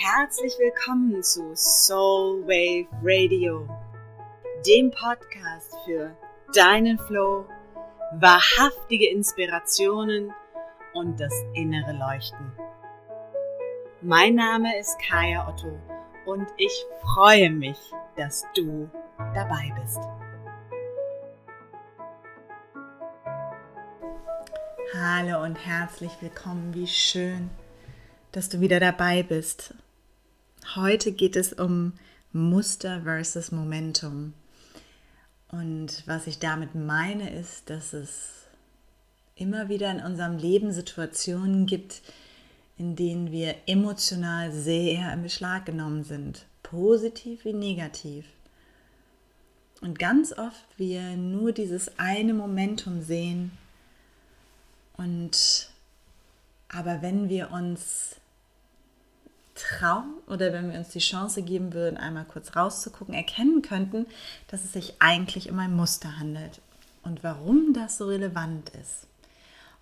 herzlich willkommen zu Soul Wave Radio, dem Podcast für deinen Flow, wahrhaftige Inspirationen und das innere Leuchten. Mein Name ist Kaya Otto und ich freue mich, dass du dabei bist. Hallo und herzlich willkommen. Wie schön, dass du wieder dabei bist. Heute geht es um Muster versus Momentum. Und was ich damit meine, ist, dass es immer wieder in unserem Leben Situationen gibt, in denen wir emotional sehr im Beschlag genommen sind, positiv wie negativ. Und ganz oft wir nur dieses eine Momentum sehen und aber wenn wir uns trauen oder wenn wir uns die Chance geben würden, einmal kurz rauszugucken, erkennen könnten, dass es sich eigentlich um ein Muster handelt und warum das so relevant ist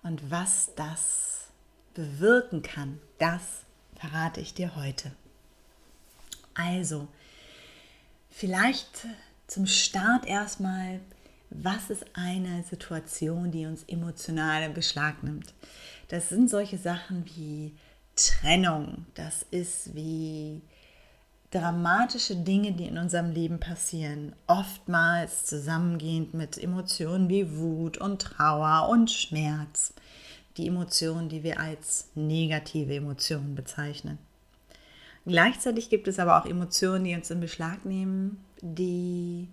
und was das bewirken kann, das verrate ich dir heute. Also, vielleicht zum Start erstmal, was ist eine Situation, die uns emotional in Beschlag nimmt? Das sind solche Sachen wie Trennung, das ist wie dramatische Dinge, die in unserem Leben passieren, oftmals zusammengehend mit Emotionen wie Wut und Trauer und Schmerz, die Emotionen, die wir als negative Emotionen bezeichnen. Gleichzeitig gibt es aber auch Emotionen, die uns in Beschlag nehmen, die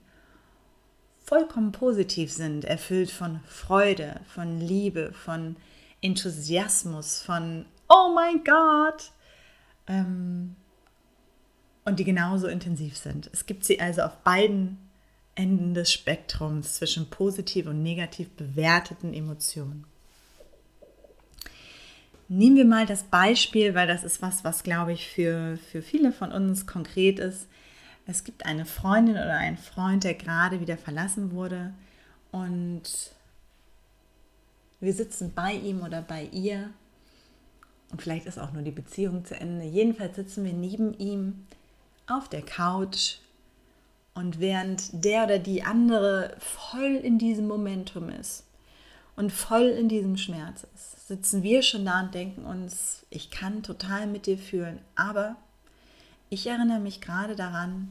vollkommen positiv sind, erfüllt von Freude, von Liebe, von Enthusiasmus, von oh mein Gott. Ähm, und die genauso intensiv sind. Es gibt sie also auf beiden Enden des Spektrums zwischen positiv und negativ bewerteten Emotionen. Nehmen wir mal das Beispiel, weil das ist was, was glaube ich für, für viele von uns konkret ist. Es gibt eine Freundin oder einen Freund, der gerade wieder verlassen wurde und wir sitzen bei ihm oder bei ihr und vielleicht ist auch nur die Beziehung zu Ende. Jedenfalls sitzen wir neben ihm auf der Couch und während der oder die andere voll in diesem Momentum ist und voll in diesem Schmerz ist, sitzen wir schon da und denken uns, ich kann total mit dir fühlen. Aber ich erinnere mich gerade daran,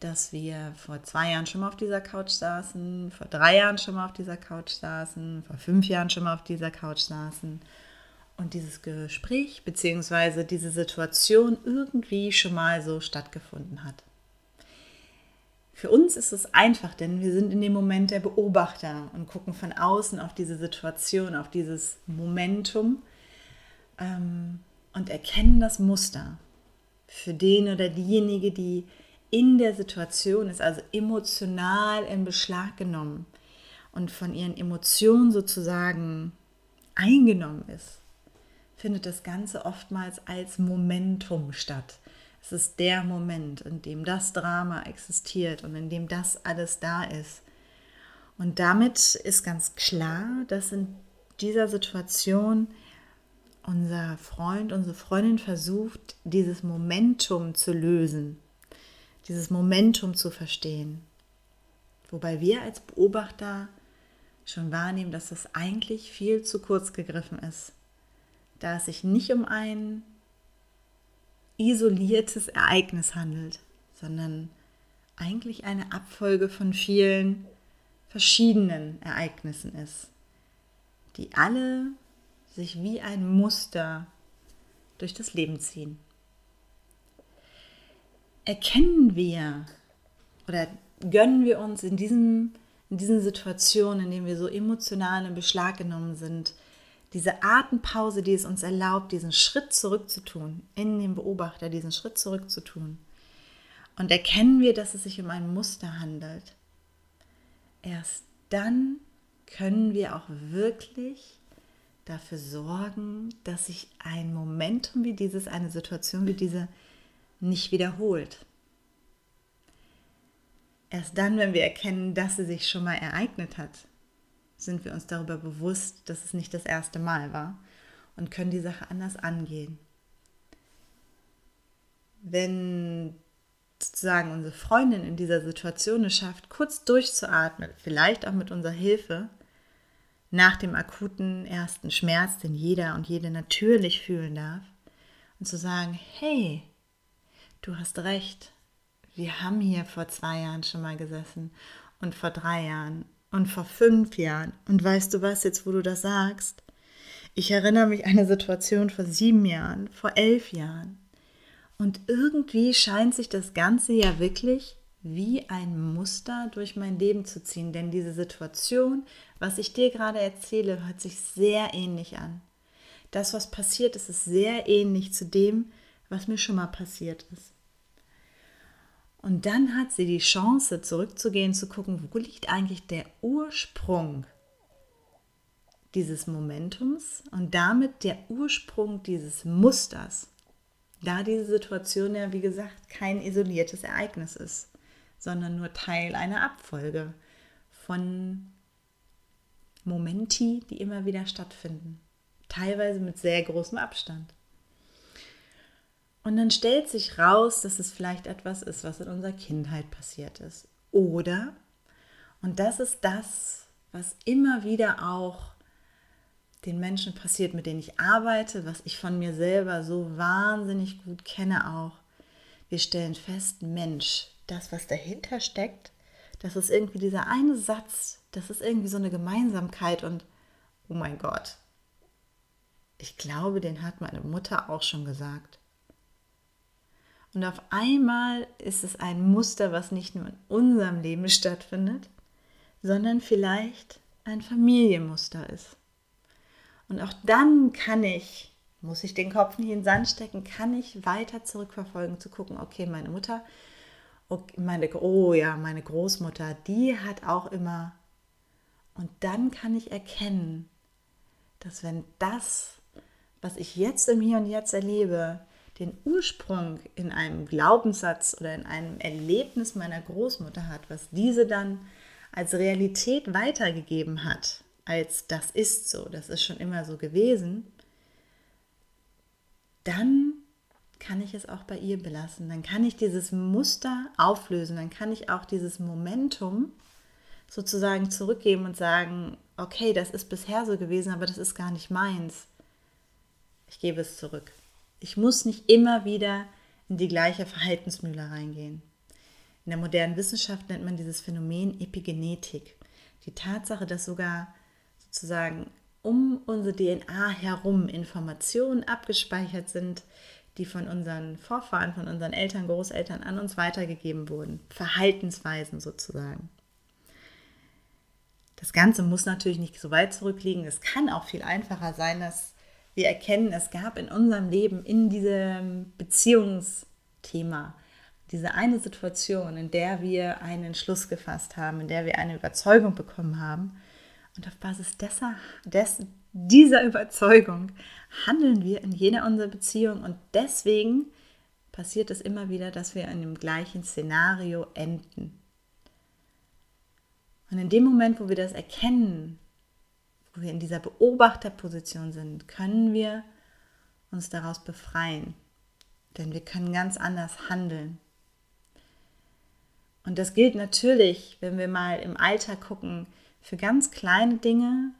dass wir vor zwei Jahren schon mal auf dieser Couch saßen, vor drei Jahren schon mal auf dieser Couch saßen, vor fünf Jahren schon mal auf dieser Couch saßen und dieses Gespräch bzw. diese Situation irgendwie schon mal so stattgefunden hat. Für uns ist es einfach, denn wir sind in dem Moment der Beobachter und gucken von außen auf diese Situation, auf dieses Momentum ähm, und erkennen das Muster. Für den oder diejenige, die in der Situation ist, also emotional in Beschlag genommen und von ihren Emotionen sozusagen eingenommen ist findet das Ganze oftmals als Momentum statt. Es ist der Moment, in dem das Drama existiert und in dem das alles da ist. Und damit ist ganz klar, dass in dieser Situation unser Freund, unsere Freundin versucht, dieses Momentum zu lösen, dieses Momentum zu verstehen. Wobei wir als Beobachter schon wahrnehmen, dass das eigentlich viel zu kurz gegriffen ist da es sich nicht um ein isoliertes Ereignis handelt, sondern eigentlich eine Abfolge von vielen verschiedenen Ereignissen ist, die alle sich wie ein Muster durch das Leben ziehen. Erkennen wir oder gönnen wir uns in, diesem, in diesen Situationen, in denen wir so emotional in Beschlag genommen sind, diese Atempause, die es uns erlaubt, diesen Schritt zurückzutun, in den Beobachter diesen Schritt zurückzutun. Und erkennen wir, dass es sich um ein Muster handelt. Erst dann können wir auch wirklich dafür sorgen, dass sich ein Momentum wie dieses, eine Situation wie diese nicht wiederholt. Erst dann, wenn wir erkennen, dass sie sich schon mal ereignet hat, sind wir uns darüber bewusst, dass es nicht das erste Mal war und können die Sache anders angehen. wenn sozusagen unsere Freundin in dieser Situation es schafft, kurz durchzuatmen, vielleicht auch mit unserer Hilfe, nach dem akuten ersten Schmerz, den jeder und jede natürlich fühlen darf, und zu sagen, hey, du hast recht, wir haben hier vor zwei Jahren schon mal gesessen und vor drei Jahren und vor fünf Jahren. Und weißt du was, jetzt wo du das sagst, ich erinnere mich an eine Situation vor sieben Jahren, vor elf Jahren. Und irgendwie scheint sich das Ganze ja wirklich wie ein Muster durch mein Leben zu ziehen. Denn diese Situation, was ich dir gerade erzähle, hört sich sehr ähnlich an. Das, was passiert ist, ist sehr ähnlich zu dem, was mir schon mal passiert ist. Und dann hat sie die Chance, zurückzugehen, zu gucken, wo liegt eigentlich der Ursprung dieses Momentums und damit der Ursprung dieses Musters. Da diese Situation ja, wie gesagt, kein isoliertes Ereignis ist, sondern nur Teil einer Abfolge von Momenti, die immer wieder stattfinden. Teilweise mit sehr großem Abstand. Und dann stellt sich raus, dass es vielleicht etwas ist, was in unserer Kindheit passiert ist. Oder, und das ist das, was immer wieder auch den Menschen passiert, mit denen ich arbeite, was ich von mir selber so wahnsinnig gut kenne auch. Wir stellen fest, Mensch, das, was dahinter steckt, das ist irgendwie dieser eine Satz, das ist irgendwie so eine Gemeinsamkeit und oh mein Gott, ich glaube, den hat meine Mutter auch schon gesagt. Und auf einmal ist es ein Muster, was nicht nur in unserem Leben stattfindet, sondern vielleicht ein Familienmuster ist. Und auch dann kann ich, muss ich den Kopf nicht in den Sand stecken, kann ich weiter zurückverfolgen, zu gucken, okay, meine Mutter, okay, meine, oh ja, meine Großmutter, die hat auch immer. Und dann kann ich erkennen, dass wenn das, was ich jetzt im Hier und Jetzt erlebe, den Ursprung in einem Glaubenssatz oder in einem Erlebnis meiner Großmutter hat, was diese dann als Realität weitergegeben hat, als das ist so, das ist schon immer so gewesen, dann kann ich es auch bei ihr belassen. Dann kann ich dieses Muster auflösen, dann kann ich auch dieses Momentum sozusagen zurückgeben und sagen, okay, das ist bisher so gewesen, aber das ist gar nicht meins. Ich gebe es zurück. Ich muss nicht immer wieder in die gleiche Verhaltensmühle reingehen. In der modernen Wissenschaft nennt man dieses Phänomen Epigenetik. Die Tatsache, dass sogar sozusagen um unsere DNA herum Informationen abgespeichert sind, die von unseren Vorfahren, von unseren Eltern, Großeltern an uns weitergegeben wurden. Verhaltensweisen sozusagen. Das Ganze muss natürlich nicht so weit zurückliegen. Es kann auch viel einfacher sein, dass wir erkennen, es gab in unserem Leben, in diesem Beziehungsthema, diese eine Situation, in der wir einen Entschluss gefasst haben, in der wir eine Überzeugung bekommen haben. Und auf Basis dessen, des, dieser Überzeugung handeln wir in jeder unserer Beziehungen. Und deswegen passiert es immer wieder, dass wir in dem gleichen Szenario enden. Und in dem Moment, wo wir das erkennen, wo wir in dieser Beobachterposition sind, können wir uns daraus befreien. Denn wir können ganz anders handeln. Und das gilt natürlich, wenn wir mal im Alter gucken, für ganz kleine Dinge.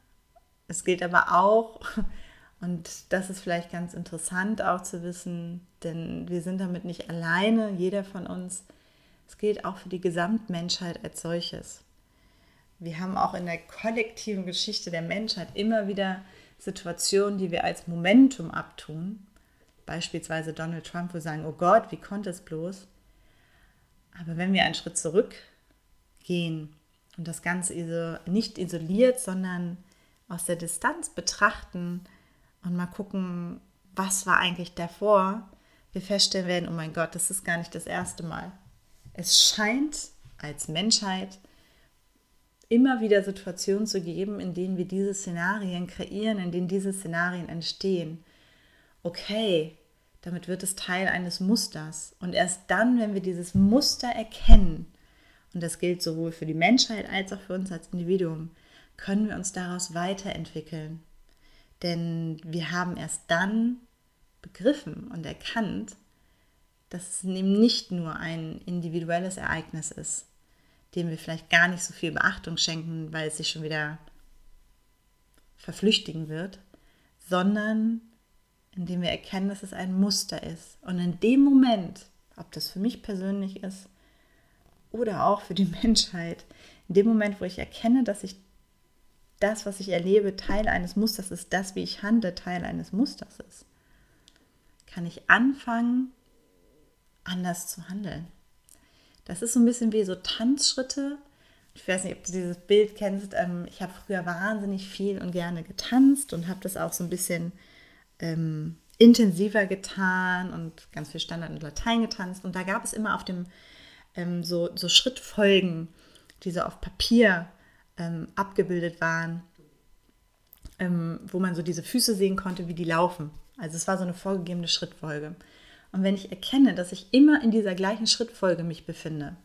Es gilt aber auch, und das ist vielleicht ganz interessant auch zu wissen, denn wir sind damit nicht alleine, jeder von uns. Es gilt auch für die Gesamtmenschheit als solches wir haben auch in der kollektiven Geschichte der Menschheit immer wieder Situationen, die wir als Momentum abtun. Beispielsweise Donald Trump, wo wir sagen, oh Gott, wie konnte es bloß? Aber wenn wir einen Schritt zurückgehen und das Ganze nicht isoliert, sondern aus der Distanz betrachten und mal gucken, was war eigentlich davor, wir feststellen werden, oh mein Gott, das ist gar nicht das erste Mal. Es scheint als Menschheit immer wieder Situationen zu geben, in denen wir diese Szenarien kreieren, in denen diese Szenarien entstehen. Okay, damit wird es Teil eines Musters. Und erst dann, wenn wir dieses Muster erkennen, und das gilt sowohl für die Menschheit als auch für uns als Individuum, können wir uns daraus weiterentwickeln. Denn wir haben erst dann begriffen und erkannt, dass es eben nicht nur ein individuelles Ereignis ist, dem wir vielleicht gar nicht so viel Beachtung schenken, weil es sich schon wieder verflüchtigen wird, sondern indem wir erkennen, dass es ein Muster ist. Und in dem Moment, ob das für mich persönlich ist oder auch für die Menschheit, in dem Moment, wo ich erkenne, dass ich das, was ich erlebe, Teil eines Musters ist, das, wie ich handle, Teil eines Musters ist, kann ich anfangen, anders zu handeln. Das ist so ein bisschen wie so Tanzschritte. Ich weiß nicht, ob du dieses Bild kennst. Ähm, ich habe früher wahnsinnig viel und gerne getanzt und habe das auch so ein bisschen ähm, intensiver getan und ganz viel Standard und Latein getanzt. Und da gab es immer auf dem ähm, so, so Schrittfolgen, die so auf Papier ähm, abgebildet waren, ähm, wo man so diese Füße sehen konnte, wie die laufen. Also es war so eine vorgegebene Schrittfolge. Und wenn ich erkenne, dass ich immer in dieser gleichen Schrittfolge mich befinde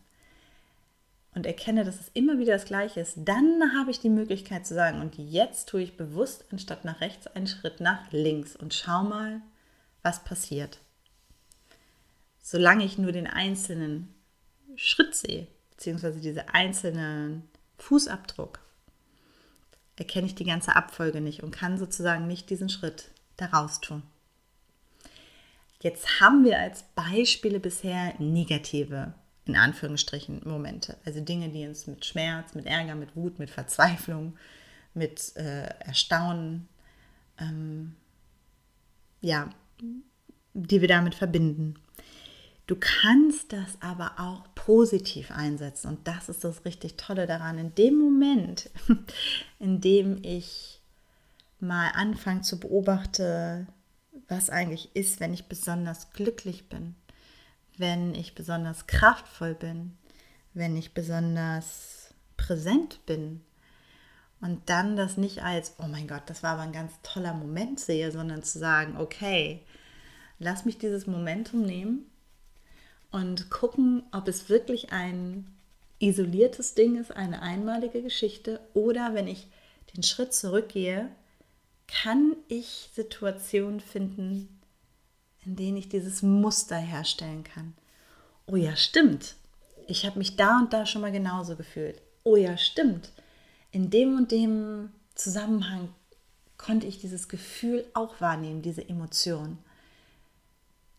und erkenne, dass es immer wieder das Gleiche ist, dann habe ich die Möglichkeit zu sagen, und jetzt tue ich bewusst anstatt nach rechts einen Schritt nach links und schau mal, was passiert. Solange ich nur den einzelnen Schritt sehe, beziehungsweise diese einzelnen Fußabdruck, erkenne ich die ganze Abfolge nicht und kann sozusagen nicht diesen Schritt daraus tun. Jetzt haben wir als Beispiele bisher negative, in Anführungsstrichen, Momente. Also Dinge, die uns mit Schmerz, mit Ärger, mit Wut, mit Verzweiflung, mit äh, Erstaunen, ähm, ja, die wir damit verbinden. Du kannst das aber auch positiv einsetzen und das ist das richtig Tolle daran. In dem Moment, in dem ich mal anfange zu beobachten, was eigentlich ist, wenn ich besonders glücklich bin, wenn ich besonders kraftvoll bin, wenn ich besonders präsent bin. Und dann das nicht als, oh mein Gott, das war aber ein ganz toller Moment sehe, sondern zu sagen, okay, lass mich dieses Momentum nehmen und gucken, ob es wirklich ein isoliertes Ding ist, eine einmalige Geschichte oder wenn ich den Schritt zurückgehe, kann ich Situationen finden, in denen ich dieses Muster herstellen kann. Oh ja, stimmt. Ich habe mich da und da schon mal genauso gefühlt. Oh ja, stimmt. In dem und dem Zusammenhang konnte ich dieses Gefühl auch wahrnehmen, diese Emotion.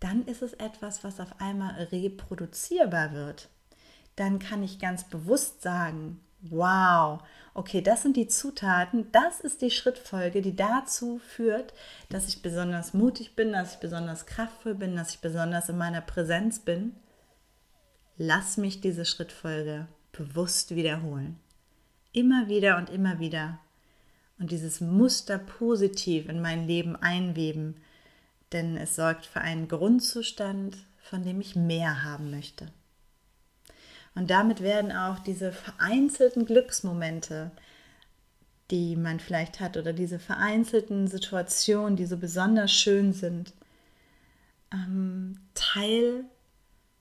Dann ist es etwas, was auf einmal reproduzierbar wird. Dann kann ich ganz bewusst sagen, wow, okay, das sind die Zutaten, das ist die Schrittfolge, die dazu führt, dass ich besonders mutig bin, dass ich besonders kraftvoll bin, dass ich besonders in meiner Präsenz bin. Lass mich diese Schrittfolge bewusst wiederholen. Immer wieder und immer wieder. Und dieses Muster positiv in mein Leben einweben, denn es sorgt für einen Grundzustand, von dem ich mehr haben möchte. Und damit werden auch diese vereinzelten Glücksmomente, die man vielleicht hat, oder diese vereinzelten Situationen, die so besonders schön sind, ähm, Teil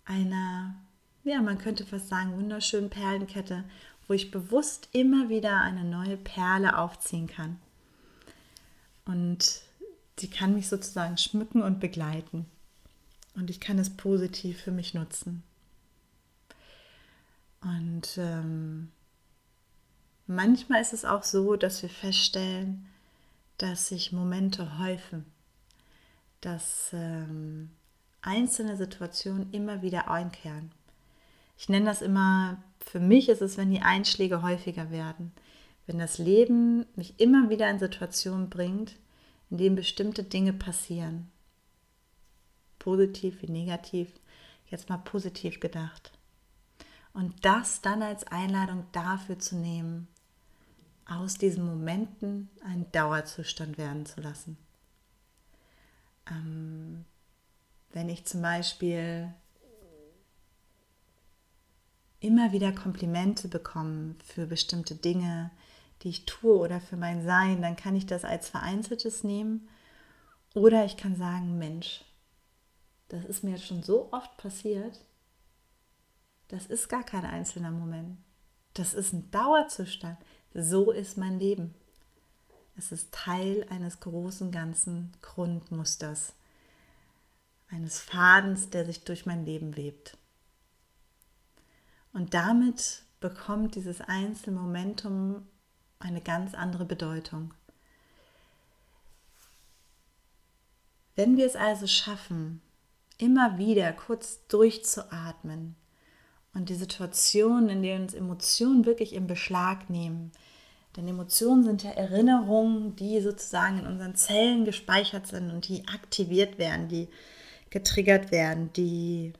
einer, ja, man könnte fast sagen, wunderschönen Perlenkette, wo ich bewusst immer wieder eine neue Perle aufziehen kann. Und die kann mich sozusagen schmücken und begleiten. Und ich kann es positiv für mich nutzen. Und ähm, manchmal ist es auch so, dass wir feststellen, dass sich Momente häufen, dass ähm, einzelne Situationen immer wieder einkehren. Ich nenne das immer, für mich ist es, wenn die Einschläge häufiger werden, wenn das Leben mich immer wieder in Situationen bringt, in denen bestimmte Dinge passieren. Positiv wie negativ, jetzt mal positiv gedacht. Und das dann als Einladung dafür zu nehmen, aus diesen Momenten einen Dauerzustand werden zu lassen. Ähm, wenn ich zum Beispiel immer wieder Komplimente bekomme für bestimmte Dinge, die ich tue oder für mein Sein, dann kann ich das als vereinzeltes nehmen. Oder ich kann sagen, Mensch, das ist mir schon so oft passiert, das ist gar kein einzelner Moment. Das ist ein Dauerzustand. So ist mein Leben. Es ist Teil eines großen ganzen Grundmusters. eines Fadens, der sich durch mein Leben webt. Und damit bekommt dieses einzelne Momentum eine ganz andere Bedeutung. Wenn wir es also schaffen, immer wieder kurz durchzuatmen und die Situation, in der uns Emotionen wirklich im Beschlag nehmen, denn Emotionen sind ja Erinnerungen, die sozusagen in unseren Zellen gespeichert sind und die aktiviert werden, die getriggert werden, die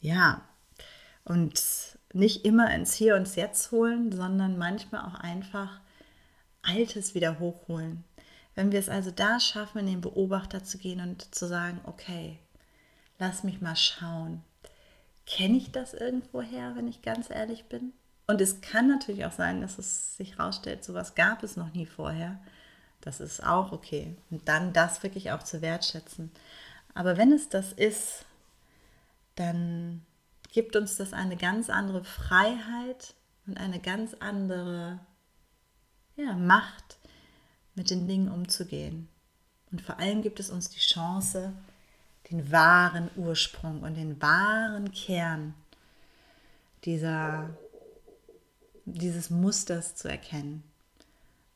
ja und nicht immer ins Hier und Jetzt holen, sondern manchmal auch einfach Altes wieder hochholen. Wenn wir es also da schaffen, in den Beobachter zu gehen und zu sagen, okay, lass mich mal schauen. Kenne ich das irgendwoher, wenn ich ganz ehrlich bin? Und es kann natürlich auch sein, dass es sich herausstellt, sowas gab es noch nie vorher. Das ist auch okay. Und dann das wirklich auch zu wertschätzen. Aber wenn es das ist, dann gibt uns das eine ganz andere Freiheit und eine ganz andere ja, Macht, mit den Dingen umzugehen. Und vor allem gibt es uns die Chance, den wahren Ursprung und den wahren Kern dieser, dieses Musters zu erkennen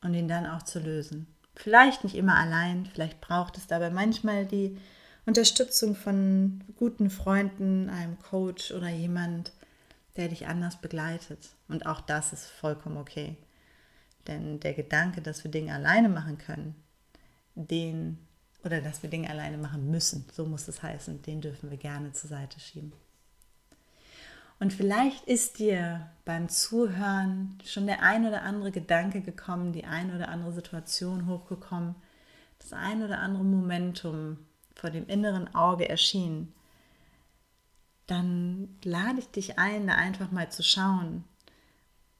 und ihn dann auch zu lösen. Vielleicht nicht immer allein, vielleicht braucht es dabei manchmal die Unterstützung von guten Freunden, einem Coach oder jemand, der dich anders begleitet. Und auch das ist vollkommen okay. Denn der Gedanke, dass wir Dinge alleine machen können, den oder dass wir Dinge alleine machen müssen, so muss es heißen, den dürfen wir gerne zur Seite schieben. Und vielleicht ist dir beim Zuhören schon der ein oder andere Gedanke gekommen, die ein oder andere Situation hochgekommen, das ein oder andere Momentum vor dem inneren Auge erschienen. Dann lade ich dich ein, da einfach mal zu schauen,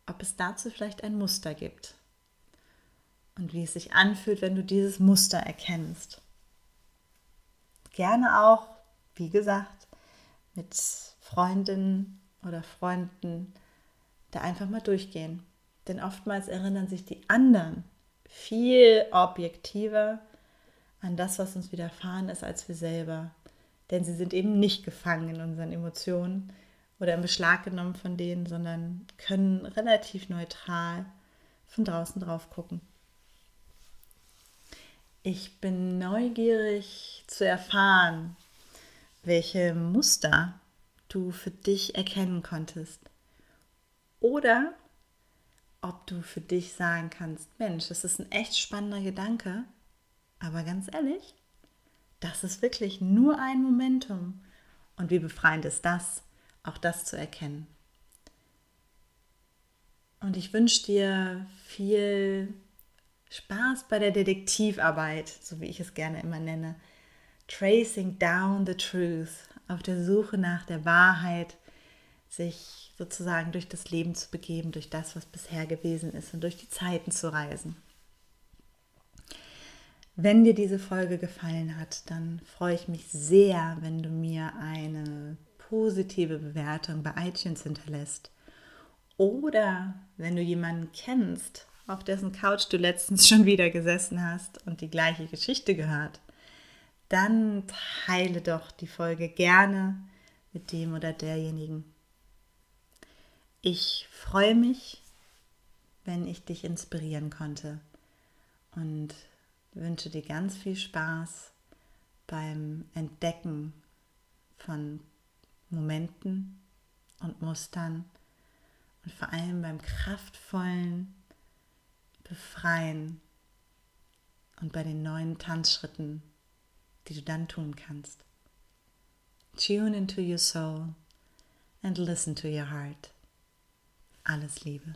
ob es dazu vielleicht ein Muster gibt und wie es sich anfühlt, wenn du dieses Muster erkennst. Gerne auch, wie gesagt, mit Freundinnen oder Freunden da einfach mal durchgehen. Denn oftmals erinnern sich die anderen viel objektiver an das, was uns widerfahren ist, als wir selber. Denn sie sind eben nicht gefangen in unseren Emotionen oder im Beschlag genommen von denen, sondern können relativ neutral von draußen drauf gucken. Ich bin neugierig zu erfahren, welche Muster du für dich erkennen konntest. Oder ob du für dich sagen kannst, Mensch, das ist ein echt spannender Gedanke, aber ganz ehrlich, das ist wirklich nur ein Momentum. Und wie befreiend ist das, auch das zu erkennen. Und ich wünsche dir viel Spaß bei der Detektivarbeit, so wie ich es gerne immer nenne. Tracing down the truth, auf der Suche nach der Wahrheit, sich sozusagen durch das Leben zu begeben, durch das, was bisher gewesen ist und durch die Zeiten zu reisen. Wenn dir diese Folge gefallen hat, dann freue ich mich sehr, wenn du mir eine positive Bewertung bei iTunes hinterlässt. Oder wenn du jemanden kennst, auf dessen Couch du letztens schon wieder gesessen hast und die gleiche Geschichte gehört, dann teile doch die Folge gerne mit dem oder derjenigen. Ich freue mich, wenn ich dich inspirieren konnte und wünsche dir ganz viel Spaß beim Entdecken von Momenten und Mustern und vor allem beim kraftvollen Befreien und bei den neuen Tanzschritten, die du dann tun kannst. Tune into your soul and listen to your heart. Alles Liebe.